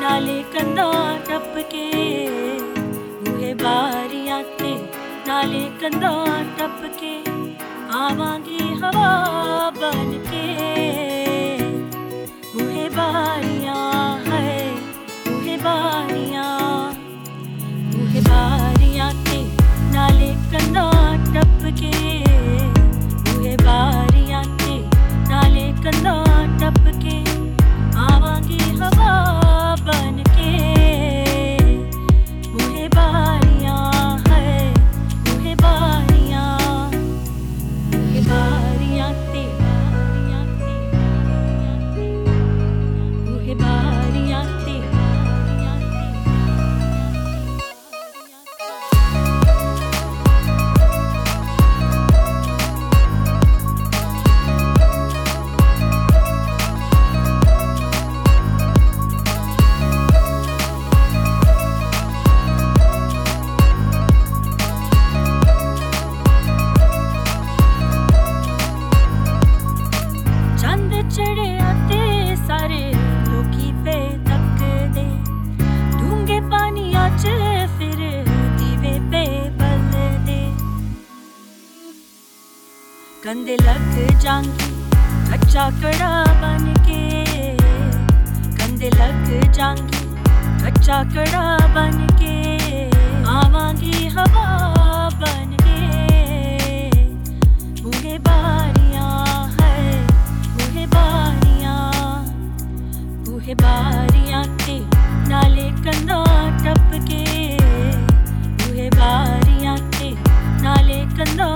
ਨਾਲੇ ਕੰਧਾਂ ਟੱਪ ਕੇ ਬੂਹੇ ਬਾਰੀਆਂ ਤੇ ਨਾਲੇ ਕੰਧਾਂ ਟੱਪ ਕੇ ਆਵਾਂਗੀ ਹਵਾ ਬਨ ਕੇ ਬੂਹੇ ਬਾਰੀਆਂ ਹੈ ਬੂਹੇ ਬਾਰੀਆਂ ਬੂਹੇ ਬਾਰੀਆਂ ਤੇ ਨਾਲੇ ਕੰਧਾਂ ਟੱਪ ਕੇ कंधे लग जाएँगे कच्चा कड़ा बन के। कंधे लग जाएँगे कच्चा कड़ा बन के। आवांगी हवा बन के। मुहे बारिया है मुहे बारिया। मुहे बारिया के नाले कंधा टप के मुहे बारियाँ के नाले कंधा